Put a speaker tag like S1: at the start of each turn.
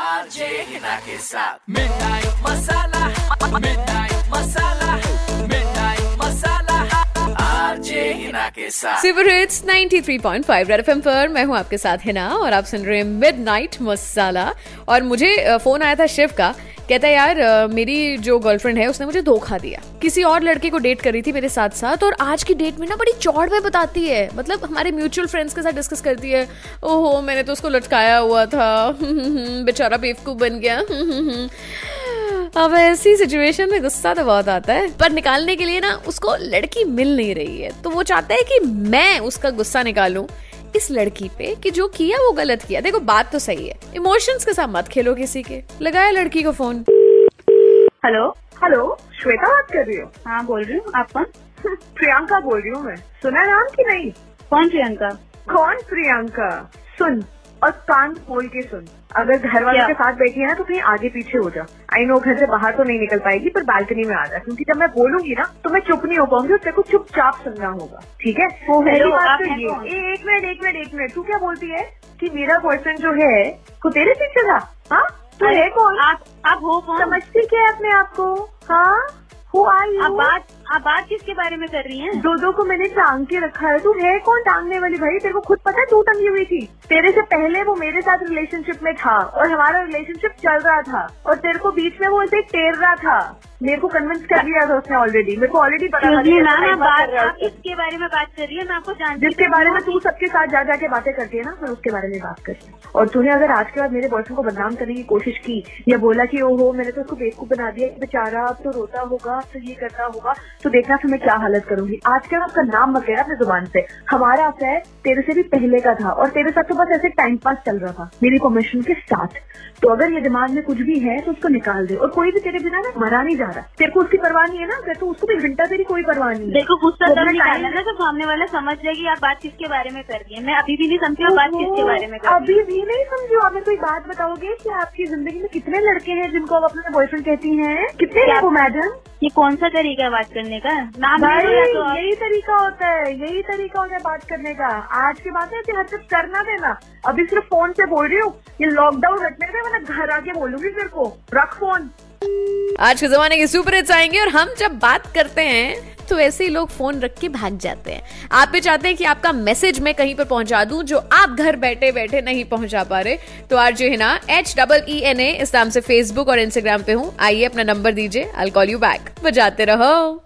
S1: RJ
S2: super hits 93.5 red FM पर मैं हूँ आपके साथ हिना और आप सुन रहे हैं मिडनाइट मसाला और मुझे फ़ोन आया था शिव का कहता है, यार मेरी जो गर्लफ्रेंड है, उसने मुझे धोखा दिया। किसी और लड़के को डेट करी थी मेरे साथ साथ और आज की डेट में ना बड़ी चौड़ में बताती है। मतलब हमारे म्यूचुअल फ्रेंड्स के साथ डिस्कस करती है, ओहो, मैंने तो उसको लटकाया हुआ था। बेचारा बेवकूफ़ बन गया। अब ऐसी सिचुएशन में गुस्सा तो बहुत आता है। पर निकालने के लिए ना, उसको लड़की मिल नहीं रही है। तो वो चाहता है कि मैं उसका गुस्सा निकालूं। इस लड़की पे कि जो किया वो गलत किया। देखो बात तो सही है। इमोशंस के साथ मत खेलो किसी के। लगाया लड़की को फ़ोन
S3: हेलो
S4: हेलो श्वेता बात कर रही हो?
S3: हाँ बोल रही हूँ। आप कौन?
S4: प्रियंका बोल रही हूँ मैं। सुना नाम की नहीं?
S3: कौन प्रियंका?
S4: कौन प्रियंका? सुन। और कान खोल के सुन। अगर घर वालों के साथ बैठी है ना तो कहीं आगे पीछे हो जा। आई नो घर से बाहर तो नहीं निकल पाएगी पर बालकनी में आ जा। क्योंकि जब मैं बोलूँगी ना तो मैं चुप नहीं हो पाऊँगी तेरे को चुपचाप सुनना होगा। ठीक है?
S3: ओ,
S4: पहली बात तो ये। एक मिनट एक मिनट एक मिनट। तू क्या बोलती है? कि मेरा बॉयफ्रेंड जो है वो तेरे पीछे था? हाँ? तू है कौन?
S3: आप आप हो
S4: समझती क्या है अपने आप को? हाँ? हु यू
S3: बात आप बात किसके बारे में कर रही हैं?
S4: दो दो को मैंने टांग के रखा है। तू है कौन टांगने वाली भाई? तेरे को खुद पता है तू टंगी हुई थी? तेरे से पहले वो मेरे साथ रिलेशनशिप में था और हमारा रिलेशनशिप चल रहा था और तेरे को बीच में वो ऐसे टेर रहा था। मेरे को कन्विंस कर दिया था उसने ऑलरेडी मेरे को ऑलरेडी पता था
S3: ना ना बात
S4: कर
S3: आप
S4: उससे।
S3: बारे में बात कर रही है? मैं आपको जानती
S4: जिसके
S3: तो
S4: बारे में तू सबके साथ जा जाके बातें करती है ना मैं उसके बारे में बात करती हूँ। और तूने अगर आज के बाद मेरे बॉयफ्रेंड को बदनाम करने की कोशिश की या बोला कि ओहो मैंने तो उसको बेवकूफ़ बना दिया बेचारा अब तो रोता होगा तो ये करता होगा तो देखना फिर मैं क्या हालत करूँगी। आज के बाद उसका नाम मत लेना अपने ज़ुबान से? हमारा अफेयर तेरे से भी पहले का था और तेरे साथ तो बस ऐसे टाइम पास चल रहा था मेरी परमिशन के साथ। तो अगर ये दिमाग में कुछ भी है तो उसको निकाल दे। और कोई भी तेरे बिना ना मरा नहीं जा रहा। तेरे को उसकी परवाह नहीं है ना फिर तो उसको भी घंटा तेरी कोई परवाह नहीं है।
S3: देखो गुस्सा
S4: तो
S3: निकालना ना जब सामने वाला समझ जाएगी आप बात किसके बारे में कर रही है। मैं अभी भी नहीं समझी आप बात किसके बारे में
S4: अभी भी नहीं समझो आप मेरे को एक बात बताओगे की आपकी ज़िंदगी में कितने लड़के हैं जिनको आप अपने बॉयफ्रेंड कहती है? कितने
S3: क्या-
S4: मैडम
S3: ये कौन सा तरीका है बात करने का? नाम तो
S4: यही तरीका होता है यही तरीका होता है बात करने का। आज की बात है कि हर चीज़ करना देना। अभी सिर्फ़ फ़ोन से बोल रही हूँ ये लॉकडाउन रखने का मैं घर आके बोलूँगी फिर को। रख फ़ोन।
S2: आज के जमाने के सुपर हिट्स आएँगे और हम जब बात करते हैं तो ऐसे ही लोग फ़ोन रख के भाग जाते हैं। आप भी चाहते हैं कि आपका मैसेज मैं कहीं पर पहुँचा दूँ जो आप घर बैठे बैठे नहीं पहुँचा पा रहे। तो आज जो है ना H double E N A इस नाम से फेसबुक और इंस्टाग्राम पे हूँ। आइए अपना नंबर दीजिए आई कॉल यू बैक बजाते रहो।